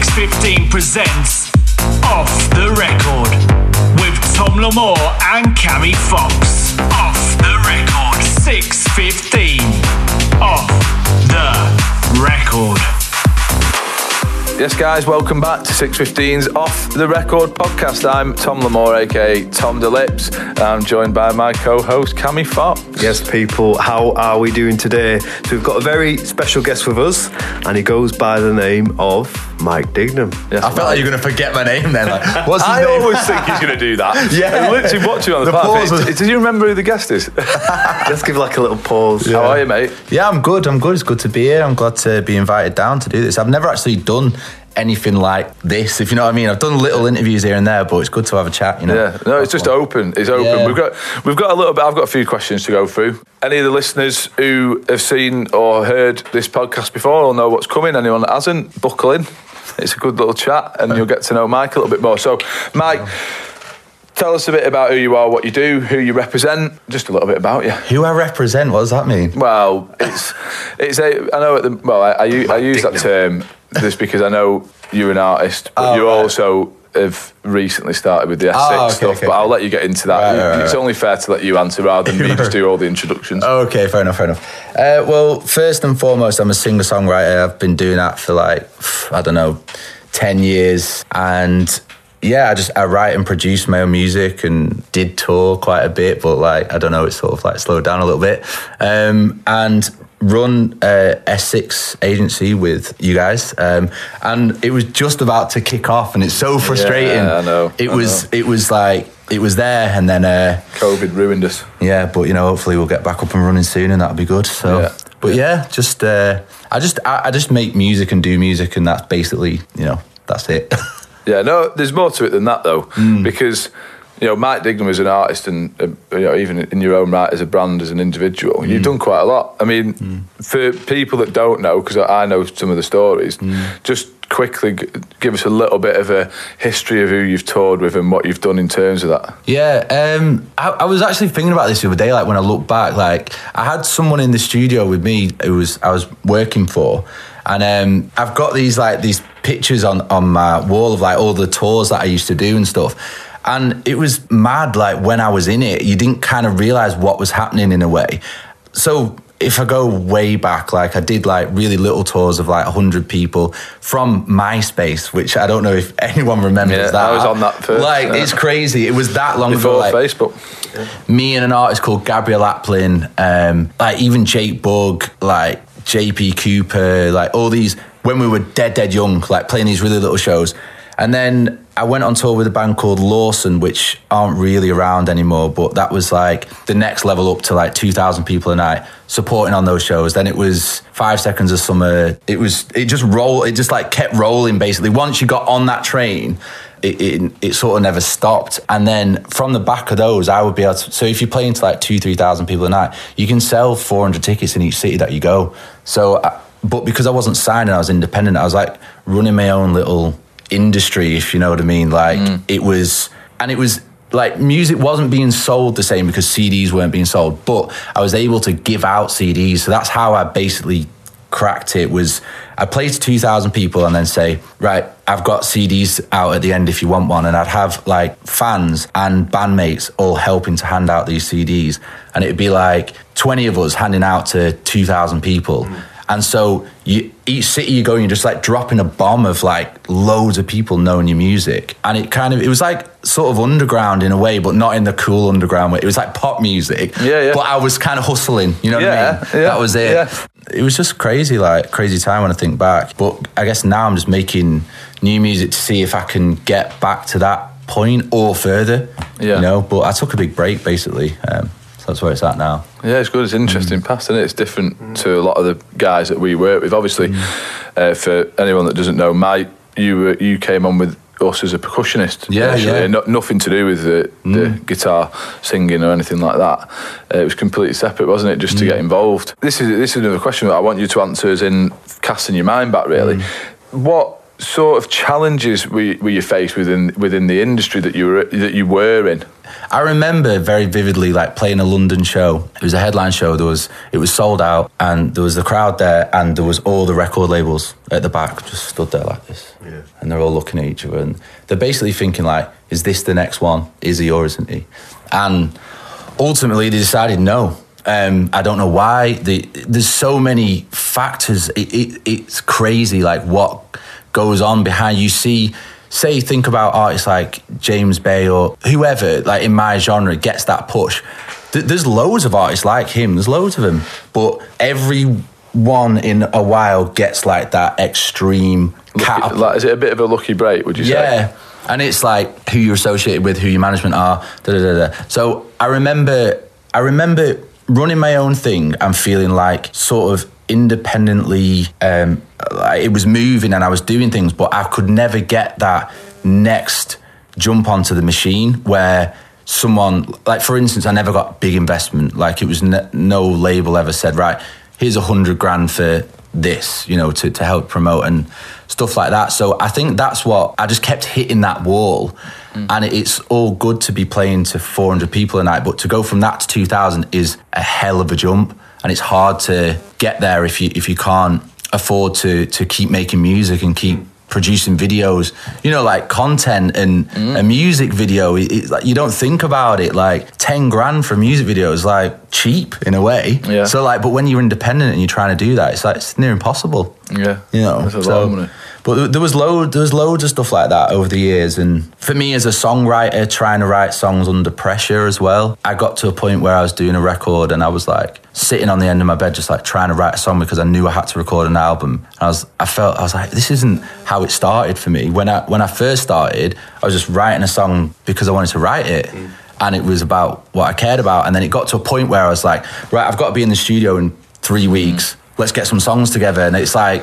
615 presents Off the Record with Tom Lamore and Cammy Fox. Off the Record. 615. Off the Record. Yes, guys, welcome back to 615's Off the Record podcast. I'm Tom Lamore, aka Tom DeLips. I'm joined by my co host, Cammy Fox. Yes, people, how are we doing today? So, we've got a very special guest with us, and he goes by the name of Mike Dignam. Yes, I felt like you were going to forget my name then. Like, what's his I name? always think he's going to do that. Yeah. I literally watching on the, The platform. pause was- Did you remember who the guest is? Let's give like a little pause. How are you, mate? Yeah, I'm good. I'm good. It's good to be here. I'm glad to be invited down to do this. I've never actually done anything like this, if you know what I mean. I've done little interviews here and there, but it's good to have a chat, you know. Yeah, no, it's just open. It's open. Yeah. We've got we've got a little bit. I've got a few questions to go through. Any of the listeners who have seen or heard this podcast before will know what's coming. Anyone that hasn't, buckle in. It's a good little chat, and you'll get to know Mike a little bit more. So, Mike. Tell us a bit about who you are, what you do, who you represent, just a little bit about you. Who I represent, what does that mean? Well, it's it's a I know at the well I use that term just because I know you're an artist, but Oh, you right. also have recently started with the S6 Oh, okay, stuff. okay, but I'll let you get into that. Right, right, it's only fair to let you answer rather than me just do all the introductions. Okay, fair enough, fair enough. Uh, well, first and foremost, I'm a singer songwriter. I've been doing that for like, I don't know, 10 years. And yeah, I just, I write and produce my own music and did tour quite a bit, but like, I don't know, it's sort of like slowed down a little bit. Um, and run a S6 agency with you guys. Um, and it was just about to kick off and it's so frustrating. I know, It I was, know. it was like, it was there and then, uh, COVID ruined us. yeah, but you know, hopefully we'll get back up and running soon, and that'll be good. So, Yeah. but yeah, just uh, I just I, I just make music and do music, and that's basically you know that's it. Yeah, no, there's more to it than that though, Hmm. because you know Mike Dignam is an artist, and uh, you know even in your own right as a brand, as an individual, Hmm. you've done quite a lot. I mean, for people that don't know, because I know some of the stories, Hmm. just quickly g- give us a little bit of a history of who you've toured with and what you've done in terms of that. yeah, um, I, I was actually thinking about this the other day. Like when I look back, like I had someone in the studio with me who was I was working for, and um, I've got these like these pictures on on my wall of like all the tours that I used to do and stuff. And it was mad, like when I was in it, you didn't kind of realize what was happening in a way. So if I go way back, like I did like really little tours of like 100 people from MySpace, which I don't know if anyone remembers Yeah, that. I was on that first, Like, yeah. it's crazy. It was that long Before ago. Like, Facebook, me and an artist called Gabrielle Aplin, um, like even Jake Bugg, like JP Cooper, like all these when we were dead, dead young, like playing these really little shows. And then I went on tour with a band called Lawson, which aren't really around anymore, but that was like the next level up to like 2,000 people a night supporting on those shows. Then it was Five Seconds of Summer. It was, it just rolled, it just like kept rolling basically. Once you got on that train, it, it, it sort of never stopped. And then from the back of those, I would be able to. So if you're playing to like two, 3,000 people a night, you can sell 400 tickets in each city that you go. So, uh, but because I wasn't signed and I was independent, I was like running my own little industry, if you know what I mean. Like mm. it was, and it was like music wasn't being sold the same because CDs weren't being sold, but I was able to give out CDs. So that's how I basically cracked it was I play to 2,000 people and then say, right, I've got CDs out at the end if you want one. And I'd have like fans and bandmates all helping to hand out these CDs. And it'd be like 20 of us handing out to 2,000 people. Mm. And so you, each city you go, you're just like dropping a bomb of like loads of people knowing your music. And it kind of, it was like sort of underground in a way, but not in the cool underground way. It was like pop music. Yeah, yeah. But I was kind of hustling, you know what Yeah, I mean? yeah, that was it. yeah. It was just crazy, like crazy time when I think back. But I guess now I'm just making new music to see if I can get back to that point or further. Yeah. You know, but I took a big break basically. Um, so that's where it's at now. Yeah, it's good. It's interesting Mm. past, and it? it's different to a lot of the guys that we work with. Obviously, Mm. uh, for anyone that doesn't know, Mike, you were, you came on with us as a percussionist. Yeah, initially, yeah. Mm. No, nothing to do with the, the guitar singing or anything like that. Uh, it was completely separate, wasn't it? Just to Mm. get involved. This is this is another question that I want you to answer. As in casting your mind back, really. Mm. What sort of challenges were you, were you faced within within the industry that you were that you were in? I remember very vividly like playing a London show. It was a headline show. There was it was sold out, and there was the crowd there, and there was all the record labels at the back, just stood there like this, Yeah. and they're all looking at each other, and they're basically thinking like, "Is this the next one? Is he or isn't he?" And ultimately, they decided no. Um, I don't know why. The, there's so many factors. It, it, it's crazy, like what goes on behind. You see, say, think about artists like James Bay or whoever, like in my genre, gets that push. Th- There's loads of artists like him. There's loads of them, but every one in a while gets like that extreme catapult. like, is it a bit of a lucky break? Would you say? Yeah. And it's like who you're associated with, who your management are. Da, da, da, da. So I remember, I remember running my own thing and feeling like sort of independently, um, it was moving and I was doing things, but I could never get that next jump onto the machine where someone, like for instance, I never got big investment. Like it was no label ever said, right, here's a hundred grand for this, you know, to, to help promote and stuff like that. So I think that's what I just kept hitting that wall. Mm. And it's all good to be playing to 400 people a night, but to go from that to 2,000 is a hell of a jump. And it's hard to get there if you if you can't afford to to keep making music and keep producing videos. You know, like content and mm. a music video. it- It's like you don't think about it. Like 10 grand for a music video is like cheap in a way. Yeah. So like, but when you're independent and you're trying to do that, it's like it's near impossible. Yeah. You know, so- lot of money. But there- was load, there was loads of stuff like that over the years, and for me as a songwriter, trying to write songs under pressure as well, I got to a point where I was doing a record and I was like sitting on the end of my bed, just like trying to write a song because I knew I had to record an album. And I was, I felt, I was like, this isn't how it started for me. When I when I first started, I was just writing a song because I wanted to write it. And it was about what I cared about. And then it got to a point where I was like, right, I've got to be in the studio in three mm-hmm. weeks. Let's get some songs together. And it's like,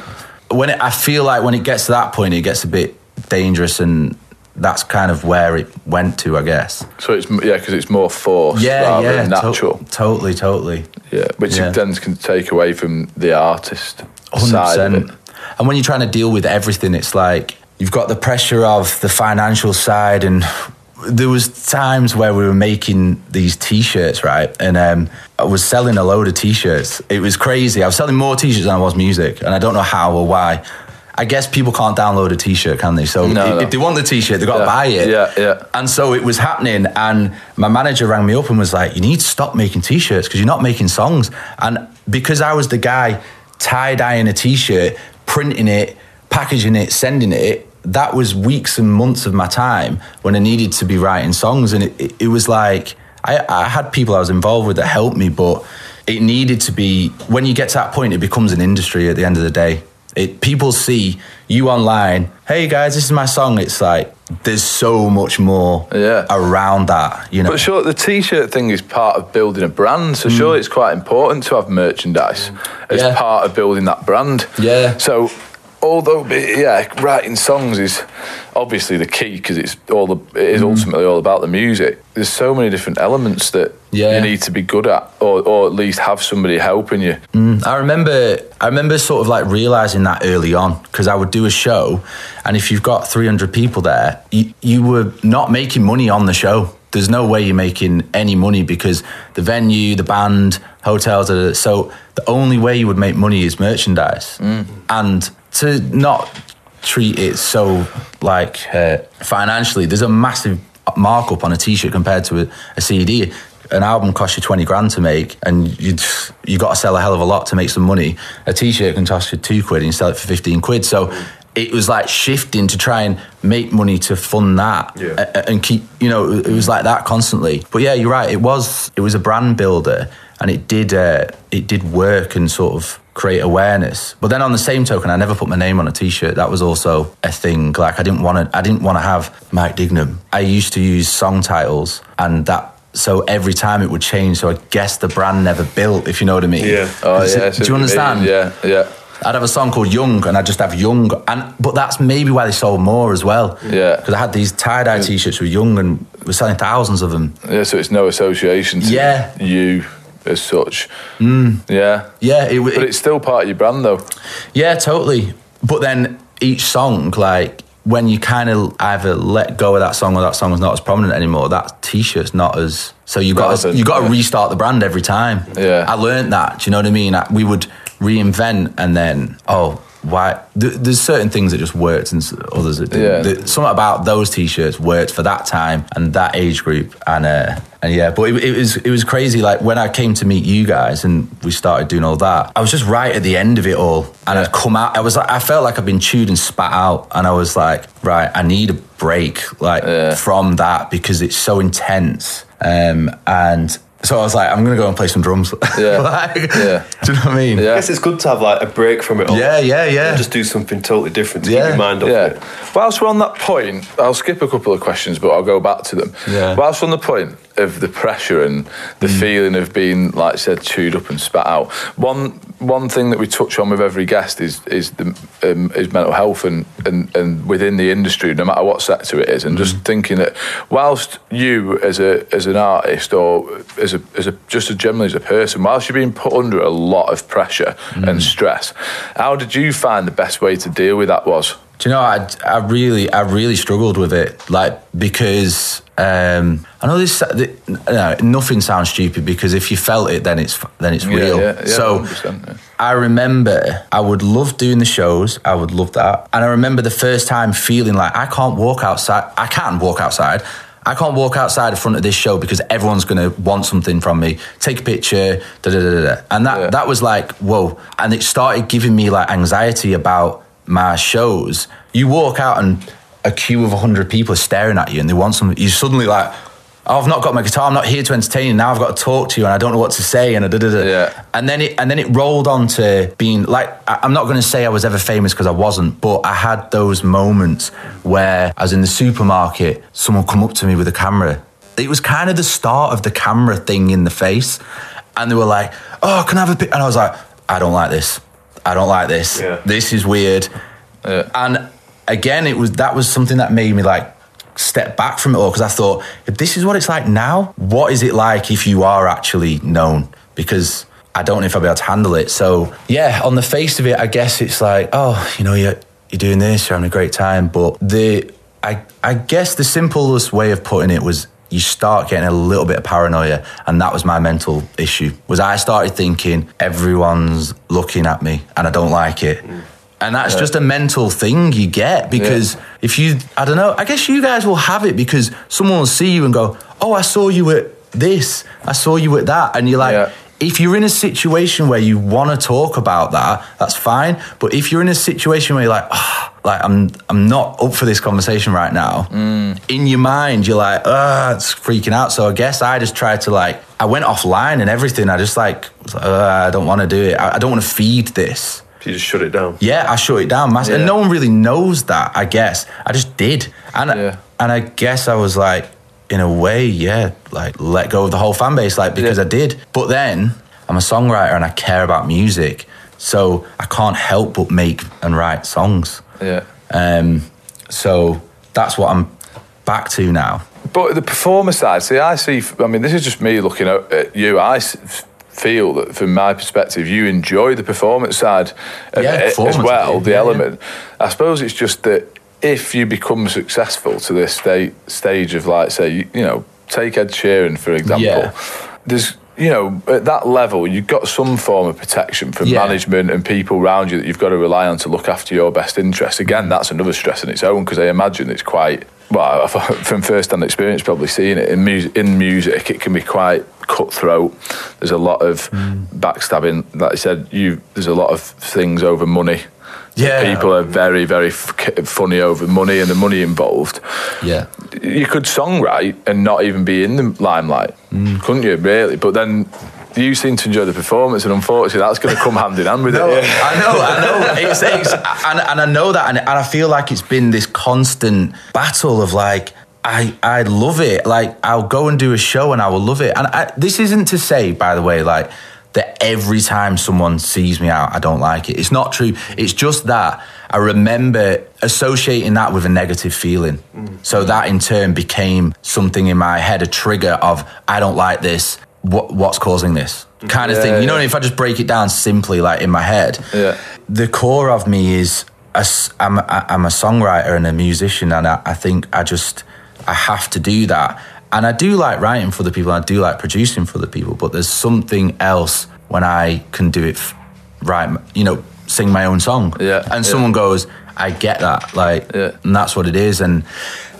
when it, I feel like when it gets to that point, it gets a bit dangerous, and that's kind of where it went to, I guess. So it's yeah, because it's more forced Yeah, rather yeah, than to- natural. totally, totally, yeah, which Yeah. then can take away from the artist hundred side of it. And when you're trying to deal with everything, it's like you've got the pressure of the financial side, and there was times where we were making these t-shirts, right? And um, I was selling a load of t-shirts. It was crazy. I was selling more t-shirts than I was music, and I don't know how or why. I guess people can't download a t-shirt, can they? So No, if, no. if they want the t-shirt, they've got to buy it. Yeah, yeah. And so it was happening, and my manager rang me up and was like, "You need to stop making t-shirts because you're not making songs." And because I was the guy tie dyeing a t-shirt, printing it, packaging it, sending it, that was weeks and months of my time when I needed to be writing songs, and it, it, it was like I, I had people I was involved with that helped me, but it needed to be when you get to that point, it becomes an industry at the end of the day. It, people see you online. Hey guys, this is my song. It's like there's so much more Yeah. around that. You know, But sure, the t-shirt thing is part of building a brand. So sure, it's quite important to have merchandise as Mm. Yeah. part of building that brand. Yeah. So although yeah, writing songs is obviously the key because it's all the it Mm. is ultimately all about the music. There's so many different elements that Yeah. you need to be good at, or or at least have somebody helping you. I remember, I remember sort of like realizing that early on because I would do a show, and if you've got 300 people there, you, you were not making money on the show. There's no way you're making any money because the venue, the band, hotels. So the only way you would make money is merchandise, and to not treat it so like uh, financially, there's a massive markup on a t-shirt compared to a, a CD. An album costs you twenty grand to make, and you you got to sell a hell of a lot to make some money. A t-shirt can cost you two quid, and you sell it for fifteen quid. So it was like shifting to try and make money to fund that Yeah. and keep. You know, it was like that constantly. But yeah, you're right. It was it was a brand builder, and it did uh, it did work and sort of create awareness. But then on the same token, I never put my name on a t-shirt. That was also a thing. Like I didn't want to. I didn't want to have Mike Dignam. I used to use song titles, and that. So every time it would change. So I guess the brand never built, if you know what I mean. Yeah. Oh Does it- yeah, Do you understand? Yeah, yeah. I'd have a song called Young, and I'd just have Young, and but that's maybe why they sold more as well. Yeah. because I had these tie dye T-shirts with Young, and we're selling thousands of them. Yeah, so it's no association to Yeah. you as such. Mm. Yeah. Yeah, it, But it, it's still part of your brand though. yeah, totally. But then each song, like when you kind of either let go of that song or that song is not as prominent anymore, that t-shirt's not as so you got Relevant, you got to yeah. restart the brand every time. Yeah. I learned that. Do you know what I mean? I- We would reinvent and then oh. Why? Th- there's certain things that just worked and others that didn't. Yeah. The- something about those t-shirts worked for that time and that age group, and uh, and yeah. But it, it was it was crazy. Like when I came to meet you guys and we started doing all that, I was just right at the end of it all, and I'd come out. I was like, I felt like I'd been chewed and spat out, and I was like, right, I need a break, like Yeah. from that because it's so intense. Um, and so I was like, I'm gonna go and play some drums. Yeah. Like, Yeah. Do you know what I mean? Yeah. I guess it's good to have like a break from it all. Yeah, yeah, yeah. And just do something totally different to Yeah. keep your mind off Yeah. it. Whilst we're on that point, I'll skip a couple of questions, but I'll go back to them. Yeah. Whilst we're on the point of the pressure and the Mm. feeling of being, like I said, chewed up and spat out, one one thing that we touch on with every guest is is the um, is mental health and, and and within the industry, no matter what sector it is, and Mm. just thinking that whilst you as a as an artist or as a as a just as generally as a person, whilst you're being put under a lot of pressure Mm. and stress, how did you find the best way to deal with that was? Do you know, I, I really, I really struggled with it, like because um, I know this. th- No, nothing sounds stupid because if you felt it, then it's then it's Yeah, real. yeah, yeah, so. I remember I would love doing the shows. I would love that, and I remember the first time feeling like I can't walk outside. I can't walk outside. I can't walk outside in front of this show because everyone's going to want something from me. Take a picture, da da da da. da. And that that was like whoa, and it started giving me like anxiety about my shows. You walk out and a queue of hundred people staring at you, and they want something. You suddenly like. Oh, I've not got my guitar. I'm not here to entertain you. Now I've got to talk to you, and I don't know what to say. And da, da, da. Yeah. And then it and then it rolled on to being like I- I'm not going to say I was ever famous because I wasn't, but I had those moments where I was in the supermarket, someone come up to me with a camera. It was kind of the start of the camera thing in the face, and they were like, "Oh, can I have a pic?" And I was like, "I don't like this. I don't like this. Yeah. This is weird." Yeah. And again, it was that was something that made me like step back from it all because I thought, if this is what it's like now, what is it like if you are actually known? Because I don't know if I'll be able to handle it. So yeah, on the face of it, I guess it's like, oh, you know, you're you're doing this, you're having a great time. But the I I guess the simplest way of putting it was you start getting a little bit of paranoia and that was my mental issue was i started thinking everyone's looking at me and i don't like it mm. And that's just a mental thing you get because if you, I don't know, I guess you guys will have it because someone will see you and go, Oh, I saw you at this, I saw you at that. And you're like, Yeah. if you're in a situation where you want to talk about that, that's fine. But if you're in a situation where you're like, oh, like I'm, I'm not up for this conversation right now. Mm. In your mind, you're like, ah, it's freaking out. So I guess I just tried to like, I went offline and everything. I just like, was like, "Ugh, I don't want to do it. I, I don't want to feed this. You just shut it down. Yeah, I shut it down massive. And no one really knows that, I guess. I just did. And Yeah. and I guess I was like, in a way, yeah, like let go of the whole fan base, like because Yeah. I did. But then I'm a songwriter and I care about music. So I can't help but make and write songs. Yeah. Um, so that's what I'm back to now. But the performer side, see, I see. I mean, this is just me looking at, you. I feel that, from my perspective, you enjoy the performance side of Yeah, as performance, well. the yeah. element. I suppose it's just that if you become successful to this sta- stage of, like, say, you, you know, take Ed Sheeran for example. Yeah. There's. You know, at that level, you've got some form of protection from Yeah. management and people around you that you've got to rely on to look after your best interests. Again, that's another stress in its own because I imagine it's quite well from first-hand experience, probably seeing it in music. In music, it can be quite cutthroat. There's a lot of mm. backstabbing. Like I said, you there's a lot of things over money. Yeah. people are very, very f- funny over money and the money involved. Yeah. You could songwrite and not even be in the limelight, mm. couldn't you? Really, but then. You seem to enjoy the performance, and unfortunately, that's going to come hand in hand with No, it. I know, I know. It's, it's and, and I know that, and, and I feel like it's been this constant battle of like, I I love it. Like I'll go and do a show, and I will love it. And I, this isn't to say, by the way, like that every time someone sees me out, I don't like it. It's not true. It's just that I remember associating that with a negative feeling. Mm. So that in turn became something in my head, a trigger of I don't like this. What what's causing this kind of Yeah, thing? You know, yeah. if I just break it down simply, like in my head, Yeah. the core of me is a I'm, a- I'm a songwriter and a musician, and I, I think I just I have to do that. And I do like writing for the people. I do like producing for the people. But there's something else when I can do it, f- right? You know, sing my own song. Yeah, And yeah. someone goes, I get that. Like, Yeah. and that's what it is. And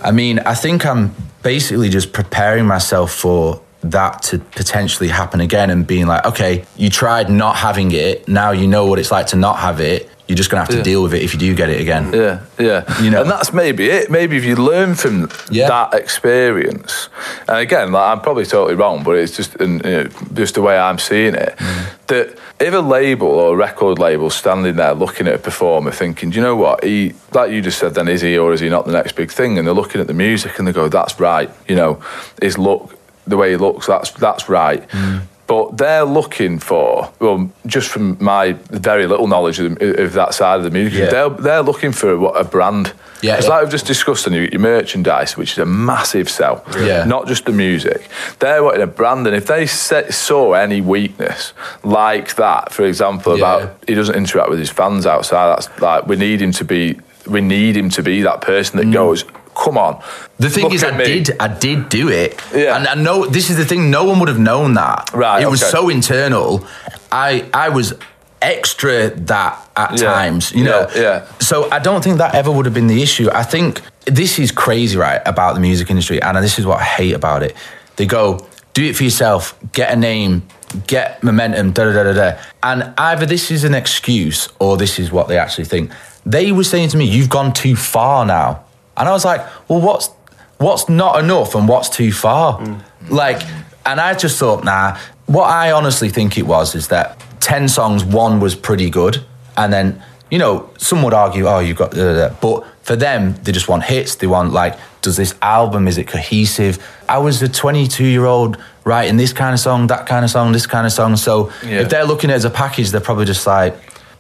I mean, I think I'm basically just preparing myself for that to potentially happen again and being like, okay, you tried not having it. Now you know what it's like to not have it. You're just going to have to Yeah. deal with it if you do get it again. Yeah, yeah. You know- and that's maybe it. Maybe if you learn from Yeah. that experience, and again, like, I'm probably totally wrong, but it's just and, you know, just the way I'm seeing it. Mm. That if a label or a record label standing there looking at a performer, thinking, do you know what? He, like you just said, then is he or is he not the next big thing? And they're looking at the music and they go, that's right. You know, his look, the way he looks, that's that's right. Mm. But they're looking for, well, just from my very little knowledge of, the, of that side of the music, Yeah. they're, they're looking for what a brand. Yeah, it's yeah. like we've just discussed on your, your merchandise, which is a massive sell. Yeah. Not just the music. They're wanting a brand, and if they set, saw any weakness like that, for example, Yeah. about he doesn't interact with his fans outside, that's like we need him to be. We need him to be that person that mm. goes, "Come on." The thing look is, I me." did, I did do it, Yeah. and I know this is the thing. No one would have known that. Right, It was okay. so internal. I, I was extra that at Yeah, times. You know. yeah, yeah. So I don't think that ever would have been the issue. I think this is crazy, right, about the music industry, and this is what I hate about it. They go, do it for yourself, get a name, get momentum, da da da da da. And either this is an excuse or this is what they actually think. They were saying to me, "You've gone too far now," and I was like, "Well, what's what's not enough and what's too far?" Mm. Like, and I just thought, nah. What I honestly think it was is that ten songs, one was pretty good, and then you know, some would argue, oh, you've got, da, da, da. but for them, they just want hits. They want like, does this album is it cohesive? I was a 22 year old writing this kind of song, that kind of song, this kind of song. So Yeah. if they're looking at it as a package, they're probably just like,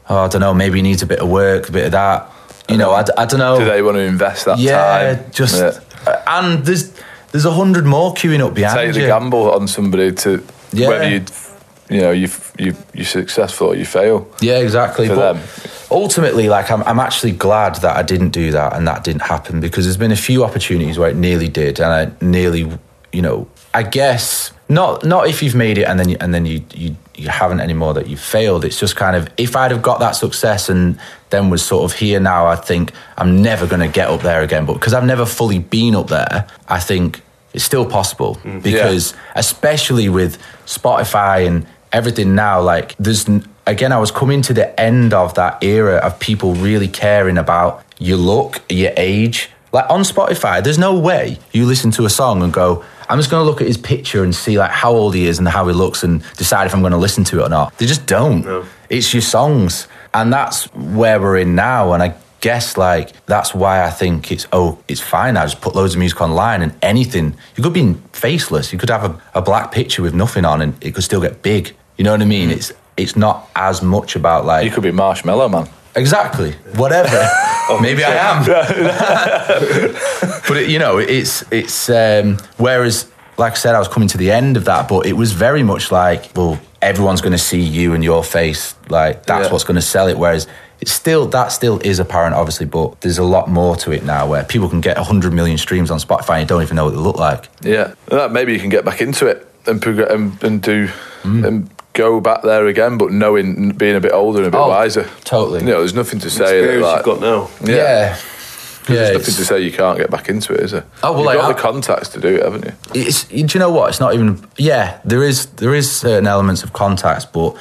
oh, I don't know, maybe he needs a bit of work, a bit of that. You know, I, I don't know. Do they want to invest that time? yeah, time? just Yeah. Uh, and there's there's a hundred more queuing up behind you take the gamble on somebody to Yeah. whether you, you know, you you you're successful or you fail. Yeah, exactly. for but them. ultimately, like I'm, I'm actually glad that I didn't do that and that didn't happen because there's been a few opportunities where it nearly did, and I nearly, you know, I guess not not if you've made it and then you, and then you you you haven't anymore that you've failed. It's just kind of if I'd have got that success and then was sort of here now, I think I'm never going to get up there again. But because I've never fully been up there, I think it's still possible mm. because especially with Spotify and everything now, like there's again, I was coming to the end of that era of people really caring about your look, your age. Like on Spotify, there's no way you listen to a song and go, I'm just going to look at his picture and see like how old he is and how he looks and decide if I'm going to listen to it or not. They just don't. It's your songs, and that's where we're in now. And I guess like that's why I think it's oh it's fine. I just put loads of music online and anything. You could be faceless. You could have a, a black picture with nothing on, and it could still get big. You know what I mean? Mm. It's it's not as much about like You could be Marshmallow Man. Exactly. Whatever. Maybe I am. but it, you know, it's it's um, whereas, like I said, I was coming to the end of that, but it was very much like, well, everyone's going to see you and your face. Like that's Yeah. what's going to sell it. Whereas it's still that still is apparent, obviously, but there's a lot more to it now where people can get hundred million streams on Spotify and you don't even know what they look like. Yeah, maybe you can get back into it and progr- and, and do Mm. and go back there again, but knowing being a bit older and a bit Oh, wiser. totally. You know, there's nothing to say that Experience like, you've got now. Yeah. Yeah. There's nothing it's- to say you can't get back into it, is there? Oh, well, you've like, got I- the contacts to do it, haven't you? it's do you know what it's not even yeah there is there is certain elements of contacts but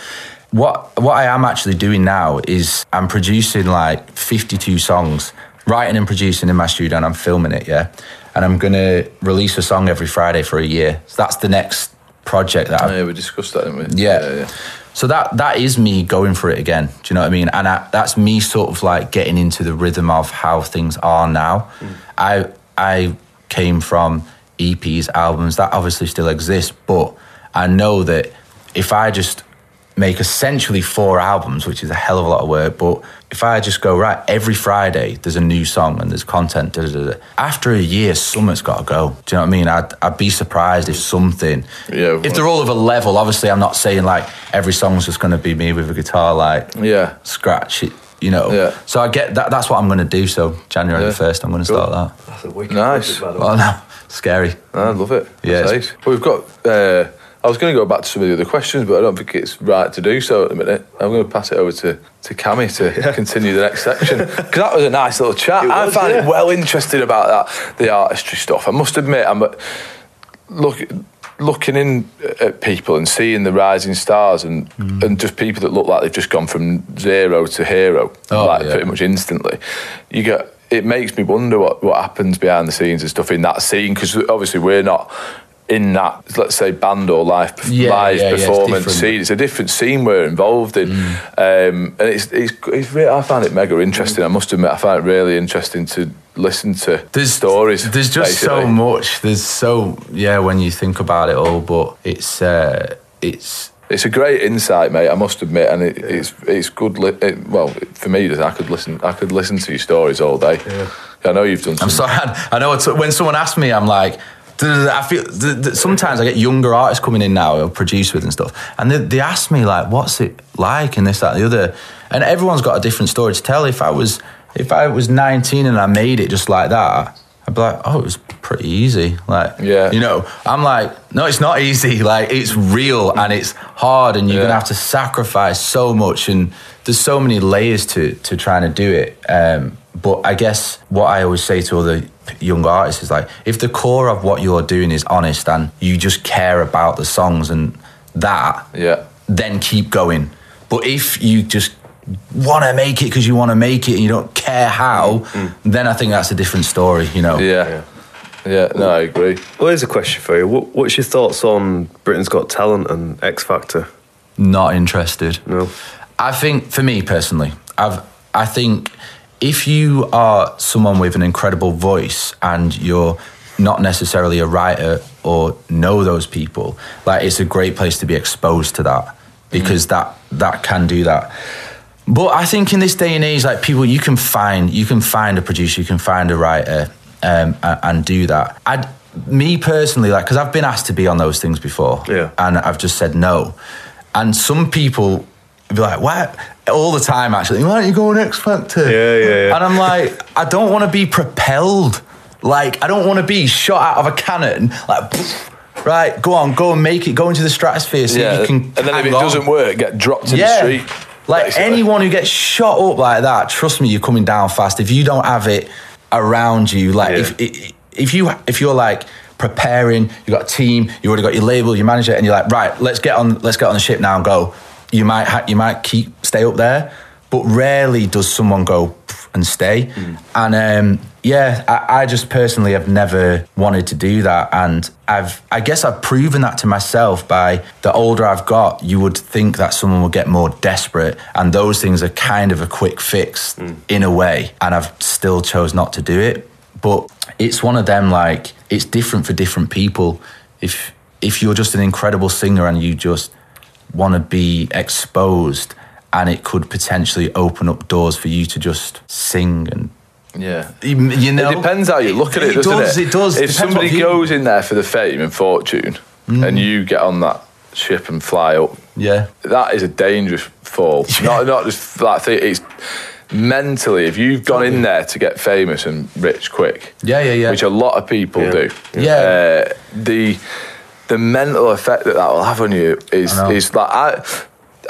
what what i am actually doing now is i'm producing like 52 songs writing and producing in my studio and i'm filming it yeah and i'm gonna release a song every friday for a year so that's the next project that I've Yeah, we discussed that, didn't we? yeah. So that that is me going for it again. Do you know what I mean? And I, that's me sort of like getting into the rhythm of how things are now. Hmm. I I came from EPs, albums that obviously still exist, but I know that if I just make essentially four albums, which is a hell of a lot of work, but if I just go right every Friday, there's a new song and there's content. Da, da, da, da. After a year, something's got to go. Do you know what I mean? I'd, I'd be surprised if something. Yeah, If they're all of a level, obviously, I'm not saying like every song's just going to be me with a guitar, like Yeah. scratch it. you know. Yeah. So I get that. That's what I'm going to do. So January Yeah. the first, I'm going to Cool. start that. That's a wicked Nice. project, by the way. Oh no, scary. I love it. Yeah, That's it's- ace. Well, we've got. Uh, I was going to go back to some of the other questions, but I don't think it's right to do so at the minute. I'm going to pass it over to to Cammy to continue the next section because that was a nice little chat. It I found find it well interested about that the artistry stuff. I must admit, I'm uh, look looking in at people and seeing the rising stars and Mm. and just people that look like they've just gone from zero to hero, Oh, like yeah. pretty much instantly. You get it makes me wonder what what happens behind the scenes and stuff in that scene because obviously we're not. In that, let's say, band or live Yeah, live yeah, yeah, it's performance scene, it's a different scene we're involved in, Mm. um, and it's, it's, it's really, I find it mega interesting. I must admit, I find it really interesting to listen to There's stories. There's just so much. There's so yeah when you think about it all, but it's uh, it's It's a great insight, mate. I must admit, and it, it's it's good. Li- it, well, for me, I could listen. I could listen to your stories all day. I know you've done. Some, I'm sorry. I know it's, when someone asks me, I'm like, I feel sometimes I get younger artists coming in now or produce with and stuff, and they, they ask me like, "What's it like?" and this, that, and the other, and everyone's got a different story to tell. If I was if I was 19 and I made it just like that, I'd be like, "Oh, it was pretty easy." Like, Yeah. you know, I'm like, "No, it's not easy. Like, it's real and it's hard, and you're Yeah. gonna have to sacrifice so much, and there's so many layers to to trying to do it." Um, but I guess what I always say to other young artists is like, if the core of what you're doing is honest and you just care about the songs and that, yeah, then keep going. But if you just want to make it because you want to make it and you don't care how, mm, mm. then I think that's a different story, you know? yeah, yeah. No, I agree. Well, here's a question for you. What, what's your thoughts on Britain's Got Talent and X Factor? Not interested. No. I think for me personally, I've I think if you are someone with an incredible voice and you're not necessarily a writer or know those people, like it's a great place to be exposed to that because that that can do that. But I think in this day and age, like people, you can find you can find a producer, you can find a writer, um, and, and do that. I, me personally, like because I've been asked to be on those things before, Yeah. and I've just said no. And some people be like, "Why?" All the time, actually, why don't you go on X Factor? Yeah, yeah, yeah. And I'm like, I don't want to be propelled. Like, I don't want to be shot out of a cannon. Like, right, go on, go and make it. Go into the stratosphere so Yeah, you can. and then if it on. doesn't work, get dropped in yeah. the street. Like basically. anyone who gets shot up like that, trust me, you're coming down fast. If you don't have it around you, like Yeah. if if you if you're like preparing, you've got a team, you've already got your label, your manager, and you're like, right, let's get on, let's get on the ship now and go. You might ha- you might keep stay up there, but rarely does someone go and stay. And um, yeah, I, I just personally have never wanted to do that, and I've I guess I've proven that to myself by the older I've got. You would think that someone would get more desperate, and those things are kind of a quick fix in a way, and I've still chose not to do it. But it's one of them like it's different for different people. If if you're just an incredible singer and you just want to be exposed and it could potentially open up doors for you to just sing and Yeah. you you know it depends how you look at it, it does it? it does If Depends somebody view- goes in there for the fame and fortune, and you get on that ship and fly up, yeah that is a dangerous fall. Not not just like thing, it's mentally. If you've gone in there to get famous and rich quick, Yeah, yeah, yeah. which a lot of people Yeah. do, Yeah. uh, the the mental effect that that will have on you is is like I.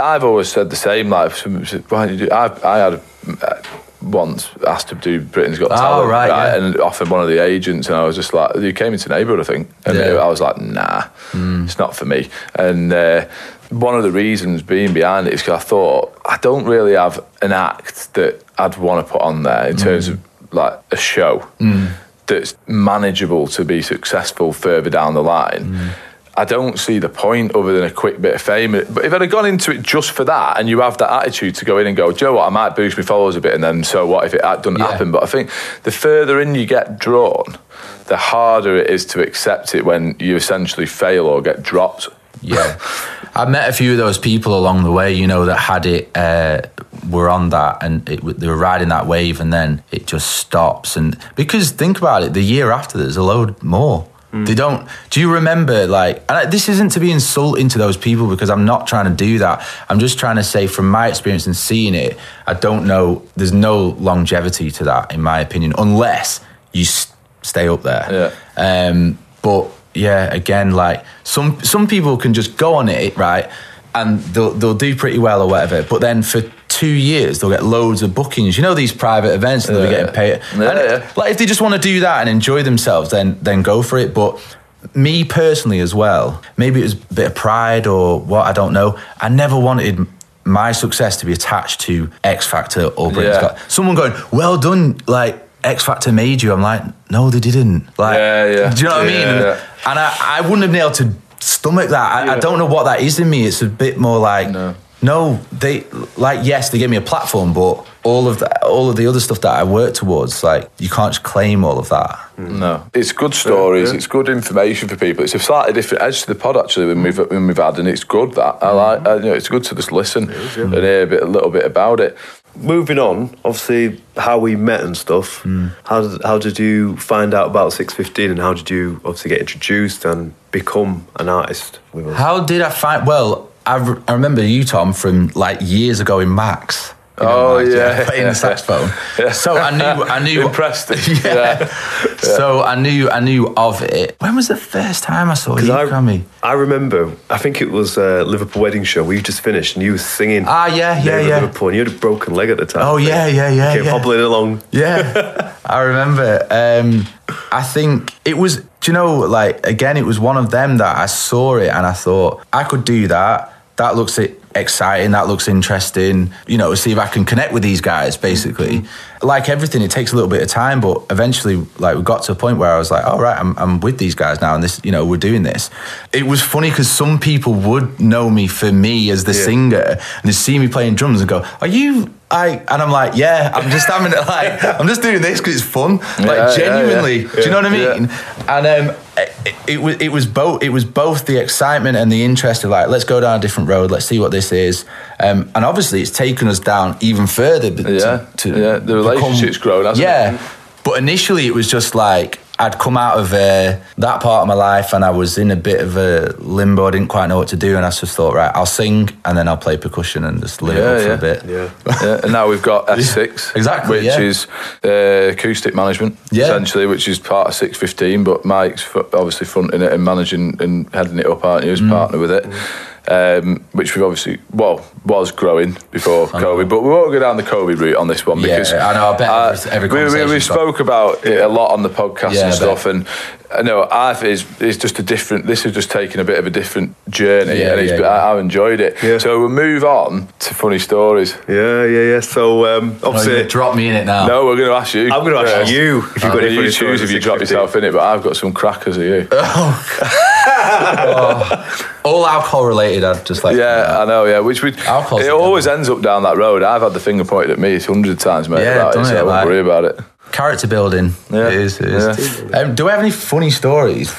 I've always said the same. Like, why don't you do? I, I had uh, once asked to do Britain's Got Oh, Talent, right, yeah. and offered one of the agents, and I was just like, you came into neighbourhood, I think, and Yeah. Hmm. I was like, nah, it's not for me. And uh, one of the reasons being behind it is because I thought I don't really have an act that I'd want to put on there in terms Hmm. of like a show that's manageable to be successful further down the line. I don't see the point other than a quick bit of fame. But if I'd have gone into it just for that, and you have that attitude to go in and go, Joe, what I might boost my followers a bit, and then so what if it doesn't Yeah. happen? But I think the further in you get drawn, the harder it is to accept it when you essentially fail or get dropped. Yeah, I met a few of those people along the way, you know, that had it, uh, were on that, and it, they were riding that wave, and then it just stops. And because think about it, the year after, there's a load more. They don't. Do you remember, like, and I- this isn't to be insulting to those people because I'm not trying to do that. I'm just trying to say, from my experience and seeing it, I don't know, there's no longevity to that, in my opinion, unless you s- stay up there. Yeah. Um, but yeah, again, like, some, some people can just go on it, right? And they'll, they'll do pretty well or whatever. But then for two years, they'll get loads of bookings. You know, these private events, and they'll be getting paid. Yeah, yeah. like if they just want to do that and enjoy themselves, then then go for it. But me personally as well, maybe it was a bit of pride or what I don't know. I never wanted my success to be attached to X Factor or Britain's Yeah. Got Someone going, "Well done," like X Factor made you. I'm like, no, they didn't. Like, Yeah, yeah. Do you know what I mean? Yeah. And I, I wouldn't have been able to stomach that. I, I don't know what that is in me. It's a bit more like. No. No, they like yes, they gave me a platform, but all of the all of the other stuff that I work towards, like you can't just claim all of that. Mm. No, it's good stories. Yeah. It's good information for people. It's a slightly different edge to the pod actually when we've when we've had, and it's good that I mm. like. I, you know, it's good to just listen and hear a bit, a little bit about it. Moving on, obviously, how we met and stuff. Mm. How did how did you find out about six fifteen, and how did you obviously get introduced and become an artist with us? How did I find? Well, I, I remember you, Tom, from like years ago in Max. You know, Oh, yeah. playing the saxophone. Yeah. So I knew, I knew, Impressed. yeah. Yeah. So I knew, I knew of it. When was the first time I saw you, I, Cammy? I remember, I think it was a Liverpool wedding show. We just finished, and you were singing. Ah, yeah, yeah, yeah. Liverpool, and you had a broken leg at the time. Oh, yeah, yeah, yeah, You came yeah. hobbling along. Yeah, I remember. Um, I think it was. Do you know? Like again, it was one of them that I saw it and I thought I could do that. That looks exciting. That looks interesting. You know, see if I can connect with these guys. Basically, like everything, it takes a little bit of time, but eventually, like we got to a point where I was like, "All right, I'm, I'm with these guys now, and this, you know, we're doing this." It was funny because some people would know me for me as the Yeah. singer, and they see me playing drums and go, "Are you?" I and I'm like, "Yeah, I'm just having it. Like, I'm just doing this because it's fun. Yeah, Like genuinely, yeah. do you know what I Yeah. mean?" And um, it, it was it was both it was both the excitement and the interest of like, let's go down a different road, let's see what this is. Um, and obviously, it's taken us down even further. Yeah, to, to yeah, the relationship's grown, hasn't it? yeah. But initially, it was just like I'd come out of uh, that part of my life and I was in a bit of a limbo. I didn't quite know what to do, and I just thought, right, I'll sing and then I'll play percussion and just live Yeah, up for yeah. a bit. Yeah. yeah, and now we've got S6, Exactly, which yeah. is uh, acoustic management, Yeah. essentially, which is part of 615. But Mike's obviously fronting it and managing and heading it up, aren't you, as Mm. partner with it? Um, which we've obviously, well, was growing before COVID, but we won't go down the COVID route on this one Yeah, because I know, I bet every- every we, we, we spoke about it a lot on the podcast Yeah, and stuff, and I know I've is it's just a different. This is just taking a bit of a different journey, Yeah, and yeah, yeah. I, I've enjoyed it. Yeah. So we'll move on to funny stories. Yeah, yeah, yeah. So, um, Oh, obviously, you drop me in it now. No, we're going to ask you. I'm going to ask you if you've got any you funny choose stories if you drop yourself in it, but I've got some crackers of you. oh. All alcohol related. I'd just like. yeah, I know. Yeah, which we. Alcohol's It the always ends up down that road. I've had the finger pointed at me hundreds of times, mate. Yeah, about done it, so it, I won't like- worry about it. Character building. Yeah. It is. It is. Um, do I have any funny stories?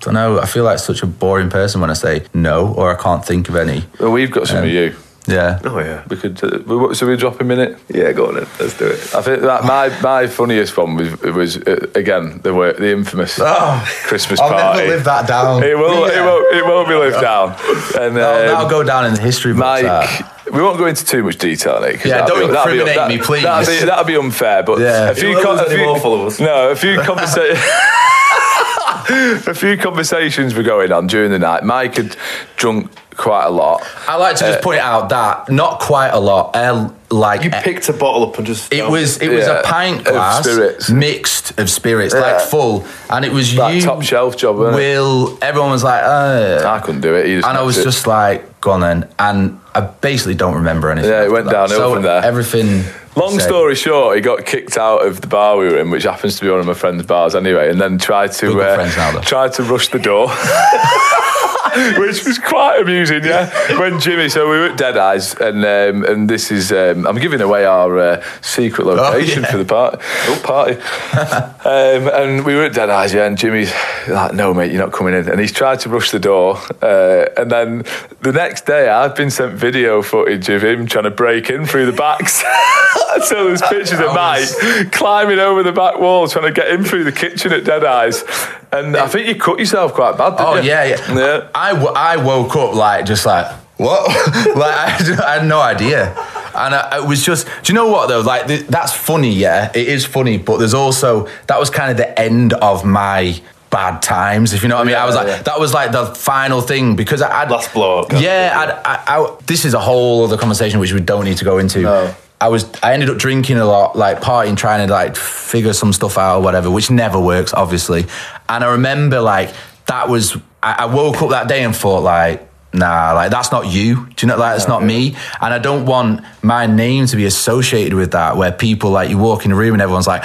don't know. I feel like such a boring person when I say no, or I can't think of any. Well, we've got some Um, of you. Yeah. oh yeah, We could. Uh, we- so we drop a minute. yeah. Go on then. Let's do it. I think that my my funniest one was was uh, again the wo- the infamous Oh, Christmas I'll party. never live that down. It will. It won't It won't be lived down. And That'll, um, that'll go down in the history books. Mike, that. we won't go into too much detail Nick. Yeah, that'd don't be- that'd be- that- me, please. That'd be, that'd be unfair. But Yeah. a few, You won't con- a few more followers. No, a few conversations. a few conversations were going on during the night. Mike had drunk quite a lot. I like to just Uh, point out that not quite a lot. Uh, like You picked a bottle up and just. It was it was Yeah, a pint of glass spirits. mixed of spirits, Yeah. like full, and it was That you. top shelf job, wasn't it? Will everyone was like, uh, I couldn't do it. He just and I was it. just like, go on then, and I basically don't remember anything. Yeah, it after went that. downhill so from there. Everything. Long story short, he got kicked out of the bar we were in, which happens to be one of my friend's bars anyway, and then tried to uh, tried to rush the door. Which was quite amusing, yeah. When Jimmy, so we were at Dead Eyes, and um, and this is um, I'm giving away our uh, secret location yeah. for the party. Oh, party! um, and we were at Dead Eyes, yeah. And Jimmy's like, "No, mate, you're not coming in." And he's tried to rush the door, uh, and then the next day, I've been sent video footage of him trying to break in through the backs. so there's pictures of Mike climbing over the back wall, trying to get in through the kitchen at Dead Eyes. And I think you cut yourself quite bad, didn't Oh you? yeah, yeah. Yeah. I, I, woke up like just like what? like I, had- I had no idea, and I, it was just. Do you know what though? Like th- that's funny. Yeah, it is funny, but there's also that was kind of the end of my bad times. If you know what I mean, I was like yeah. that was like the final thing because I, I'd Last blow up. Yeah, I'd, I, I, this is a whole other conversation which we don't need to go into. No. I was I ended up drinking a lot, like partying, trying to like figure some stuff out or whatever, which never works, obviously. And I remember like that was I, I woke up that day and thought like, nah, like that's not you. Do you know like that's not me? And I don't want my name to be associated with that, where people like you walk in a room and everyone's like,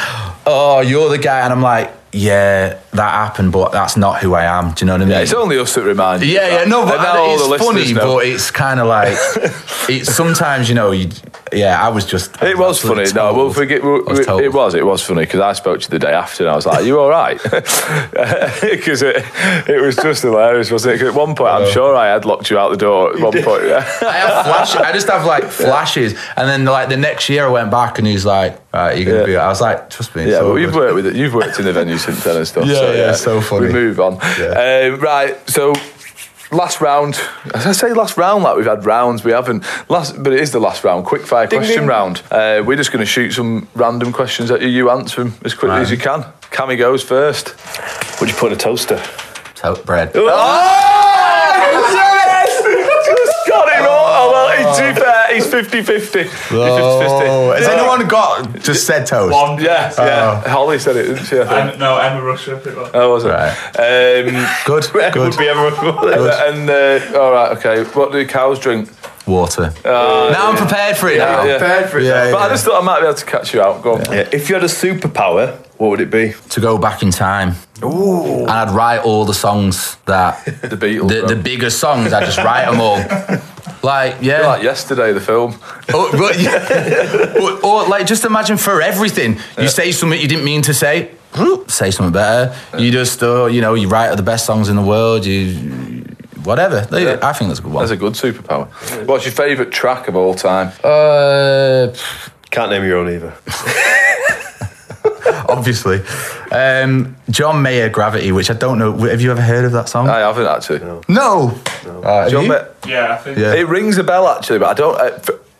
oh, you're the guy, and I'm like. Yeah, that happened, but that's not who I am. Do you know what I mean? Yeah, it's only us that remind you. Yeah, yeah, no, but And now all the it's funny, know. but it's kind of like it's sometimes you know, you, yeah, I was just. It was funny. absolutely No, we'll forget. I was told. it was. It was funny because I spoke to you the day after, and I was like, "Are you all right?" Because it, it was just hilarious, wasn't it? 'Cause at one point, I'm sure I had locked you out the door. At one point, yeah. I have flash. I just have like flashes, and then like the next year I went back and he's like, "Right, you're gonna Yeah. be." I was like, "Trust me." Yeah, all but you've worked with it. You've worked in the venue since then and stuff. Yeah, so, yeah, so funny. We move on. Yeah. Um, right, so last round. As I say, last round, like we've had rounds, we haven't. Last, but it is the last round. Quick fire question ding. round. Uh, we're just going to shoot some random questions at you. You answer them as quickly as you can. Cammy goes first. Would you put in a toaster? Toast bread. Just got him all. Oh, well, to be fair, he's 50 50. Oh, has anyone got just said toast? One. Yeah, yeah. Holly said it, didn't she? I think. Em- no, Emma Rushford. it was. Oh, was it? Right. Um, Good, Would good. be everyone. And uh, all right, okay. What do cows drink? Water. now I'm prepared for it. now. Yeah. Prepared for it. Yeah, But I just thought I might be able to catch you out. Go on. Yeah, If you had a superpower, what would it be? To go back in time. Ooh. And I'd write all the songs that The Beatles. the, bro. the bigger songs. I just write them all. Like yeah, like yesterday, the film. or, but, yeah. or, or, like just imagine for everything you say something you didn't mean to say. Say something better. You just uh, you know you write the best songs in the world. You whatever. Yeah. I think that's a good one. That's a good superpower. What's your favourite track of all time? uh, Can't name your own either. obviously, um, John Mayer, Gravity, which I don't know. Have you ever heard of that song? I haven't actually. no. Uh, John you? Ma- Yeah, I think. Yeah. It rings a bell actually, but I don't. I,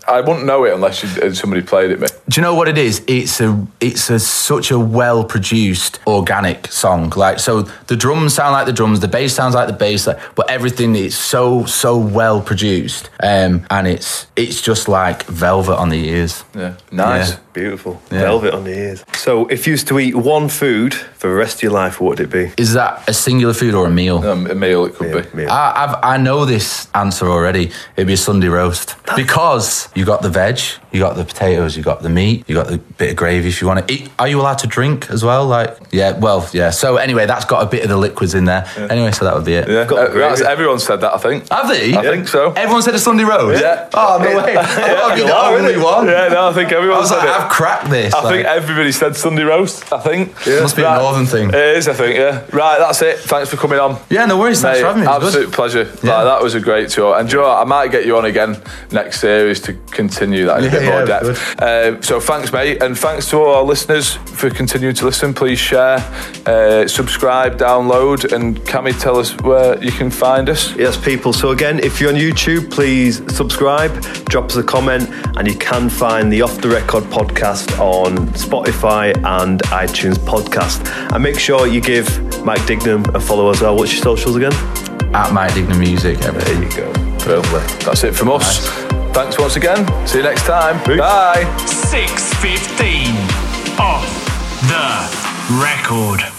I wouldn't know it unless you, uh, somebody played it me. Do you know what it is? It's a it's a such a well produced organic song. Like so, the drums sound like the drums, the bass sounds like the bass, like, but everything is so so well produced, um, and it's it's just like velvet on the ears. Yeah, nice. Yeah. Beautiful. Yeah. Velvet on the ears. So, if you used to eat one food for the rest of your life, what would it be? Is that a singular food or a meal? Um, a meal it could Meal, be. meal. I, I've, I know this answer already. It'd be a Sunday roast because you got the veg, you got the potatoes, you got the meat, you got the bit of gravy if you want to eat. Are you allowed to drink as well? Like, yeah, well, yeah. So anyway, that's got a bit of the liquids in there. Anyway, so that would be it. Yeah, Got uh, everyone said that. I think. Have they? I think so. Everyone said a Sunday roast. Yeah. Oh no way! I thought I'd be the Yeah, only really? one. Yeah, no, I think everyone I was said like, it. I've cracked this. I think everybody said Sunday roast. I think. Must be a northern thing. It is, I think. Yeah. Right. That's it. Thanks for coming on. yeah, no worries. Thanks for having me. Absolute good. pleasure. Yeah. Like, that was a great tour. And Joe, I might get you on again next series to continue that in a Yeah, bit more yeah, depth. Um, so thanks, mate, and thanks to all our listeners for continuing to listen. Please share, uh, subscribe, download, and Cammy, tell us where you can find us. Yes, people. So again, if you're on YouTube, please subscribe, drop us a comment, and you can find the Off the Record podcast on Spotify and iTunes podcast. And make sure you give Mike Dignam a follow as well. What's your socials again? At Mike Dignam Music. Everything. There you go. Brilliant. That's it from us. Thanks once again. See you next time. Bye. 615 off the record.